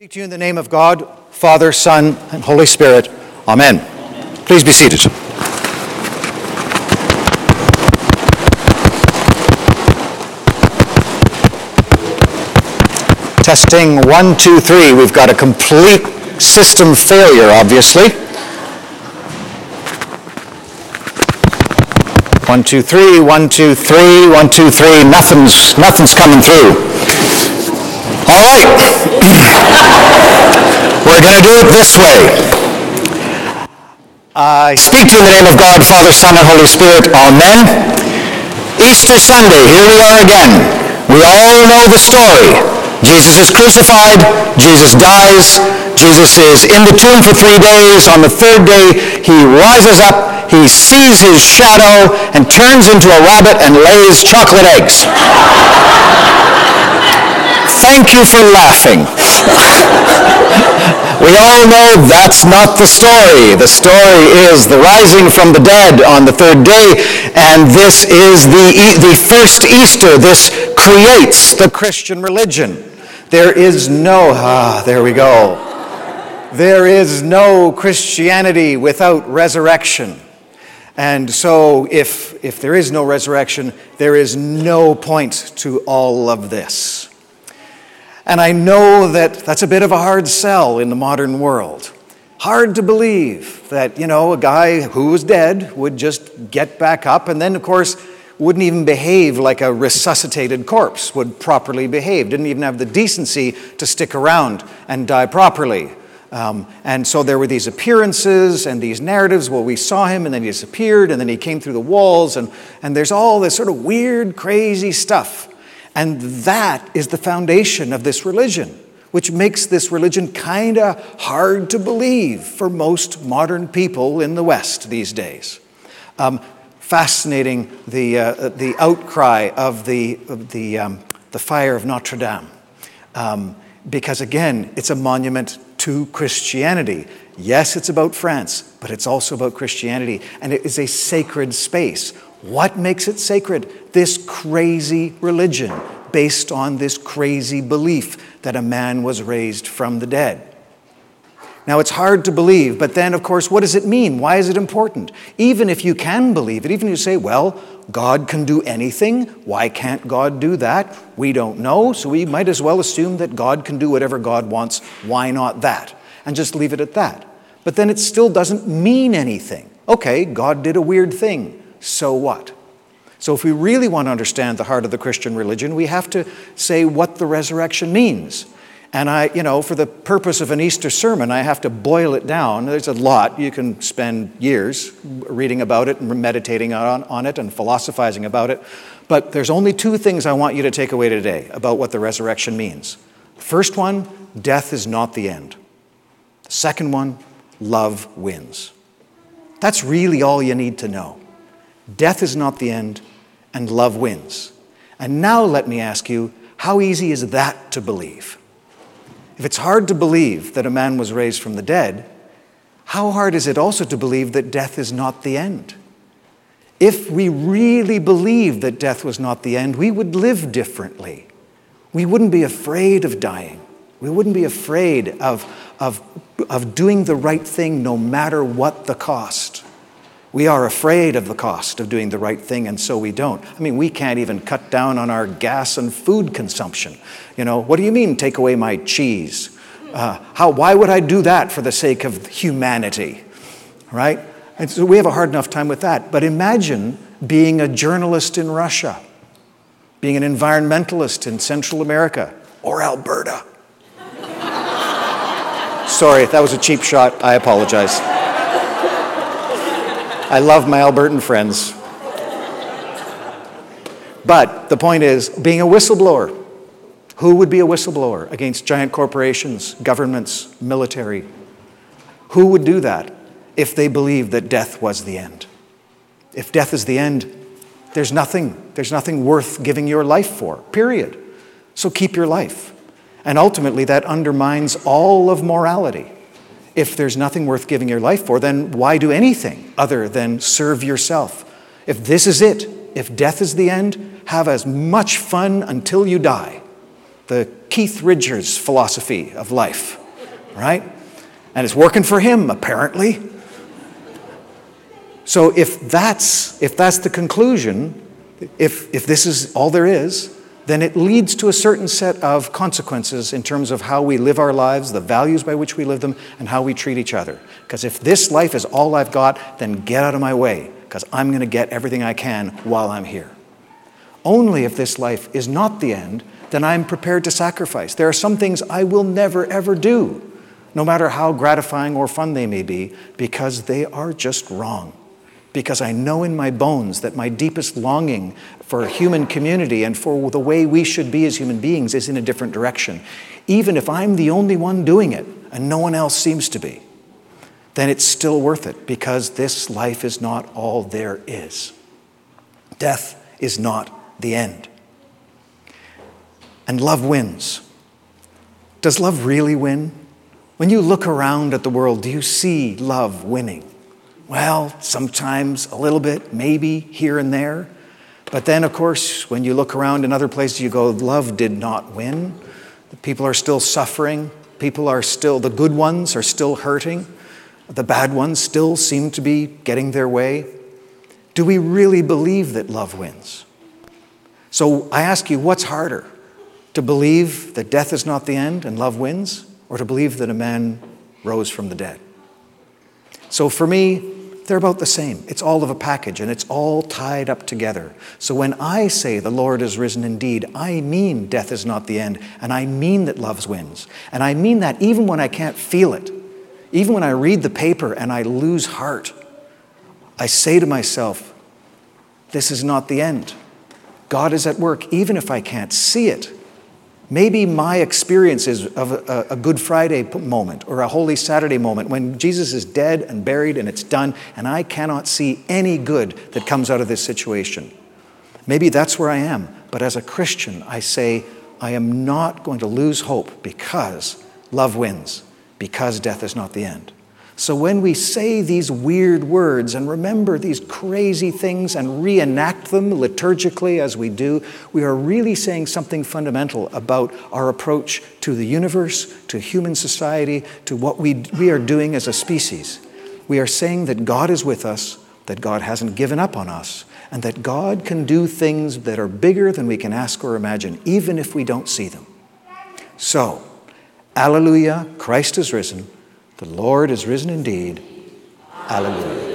Speak to you in the name of God, Father, Son, and Holy Spirit. Amen. Please be seated. Testing one, two, three. We've got a complete system failure, obviously. One, two, three, one, two, three, one, two, three. Nothing's, nothing's coming through. All right. Do it this way. I speak to you in the name of God, Father, Son, and Holy Spirit. Amen. Easter Sunday, here we are again. We all know the story. Jesus is crucified, Jesus dies, Jesus is in the tomb for three days. On the third day, he rises up, he sees his shadow, and turns into a rabbit and lays chocolate eggs. Thank you for laughing. we all know that's not the story. The story is the rising from the dead on the third day, and this is the, the first Easter. This creates the Christian religion. There is no, ah, there we go. There is no Christianity without resurrection. And so, if, if there is no resurrection, there is no point to all of this. And I know that that's a bit of a hard sell in the modern world. Hard to believe that, you know, a guy who was dead would just get back up and then, of course, wouldn't even behave like a resuscitated corpse would properly behave, didn't even have the decency to stick around and die properly. Um, and so there were these appearances and these narratives. Well, we saw him and then he disappeared and then he came through the walls, and, and there's all this sort of weird, crazy stuff. And that is the foundation of this religion, which makes this religion kind of hard to believe for most modern people in the West these days. Um, fascinating the, uh, the outcry of the, of the, um, the fire of Notre Dame. Um, because again, it's a monument to Christianity. Yes, it's about France, but it's also about Christianity, and it is a sacred space. What makes it sacred? This crazy religion based on this crazy belief that a man was raised from the dead. Now, it's hard to believe, but then, of course, what does it mean? Why is it important? Even if you can believe it, even if you say, well, God can do anything, why can't God do that? We don't know, so we might as well assume that God can do whatever God wants. Why not that? And just leave it at that. But then it still doesn't mean anything. Okay, God did a weird thing. So what? So, if we really want to understand the heart of the Christian religion, we have to say what the resurrection means. And I, you know, for the purpose of an Easter sermon, I have to boil it down. There's a lot. You can spend years reading about it and meditating on, on it and philosophizing about it. But there's only two things I want you to take away today about what the resurrection means. First one, death is not the end. Second one, love wins. That's really all you need to know. Death is not the end, and love wins. And now let me ask you, how easy is that to believe? If it's hard to believe that a man was raised from the dead, how hard is it also to believe that death is not the end? If we really believed that death was not the end, we would live differently. We wouldn't be afraid of dying. We wouldn't be afraid of, of, of doing the right thing no matter what the cost. We are afraid of the cost of doing the right thing, and so we don't. I mean, we can't even cut down on our gas and food consumption. You know, what do you mean, take away my cheese? Uh, how, why would I do that for the sake of humanity? Right? And so we have a hard enough time with that. But imagine being a journalist in Russia, being an environmentalist in Central America or Alberta. Sorry, that was a cheap shot. I apologize. I love my Albertan friends. But the point is, being a whistleblower, who would be a whistleblower against giant corporations, governments, military? Who would do that if they believed that death was the end? If death is the end, there's nothing, there's nothing worth giving your life for, period. So keep your life. And ultimately, that undermines all of morality. If there's nothing worth giving your life for, then why do anything other than serve yourself? If this is it, if death is the end, have as much fun until you die. the Keith Richards philosophy of life, right? And it's working for him, apparently. So if that's, if that's the conclusion, if, if this is all there is, then it leads to a certain set of consequences in terms of how we live our lives, the values by which we live them, and how we treat each other. Because if this life is all I've got, then get out of my way, because I'm going to get everything I can while I'm here. Only if this life is not the end, then I'm prepared to sacrifice. There are some things I will never, ever do, no matter how gratifying or fun they may be, because they are just wrong because I know in my bones that my deepest longing for human community and for the way we should be as human beings is in a different direction. Even if I'm the only one doing it and no one else seems to be, then it's still worth it because this life is not all there is. Death is not the end. And love wins. Does love really win? When you look around at the world, do you see love winning? Well, sometimes a little bit, maybe here and there. But then, of course, when you look around in other places, you go, love did not win. The people are still suffering. People are still, the good ones are still hurting. The bad ones still seem to be getting their way. Do we really believe that love wins? So I ask you, what's harder? To believe that death is not the end and love wins, or to believe that a man rose from the dead? So for me, they're about the same. It's all of a package and it's all tied up together. So when I say the Lord is risen indeed, I mean death is not the end, and I mean that love wins. And I mean that even when I can't feel it, even when I read the paper and I lose heart, I say to myself, this is not the end. God is at work, even if I can't see it. Maybe my experiences of a, a, Good Friday moment or a Holy Saturday moment when Jesus is dead and buried and it's done, and I cannot see any good that comes out of this situation. Maybe that's where I am. But as a Christian, I say, I am not going to lose hope because love wins, because death is not the end. So when we say these weird words and remember these crazy things and reenact them liturgically as we do, we are really saying something fundamental about our approach to the universe, to human society, to what we, we are doing as a species. We are saying that God is with us, that God hasn't given up on us, and that God can do things that are bigger than we can ask or imagine, even if we don't see them. So, Alleluia, Christ is risen. The Lord is risen indeed. Alleluia.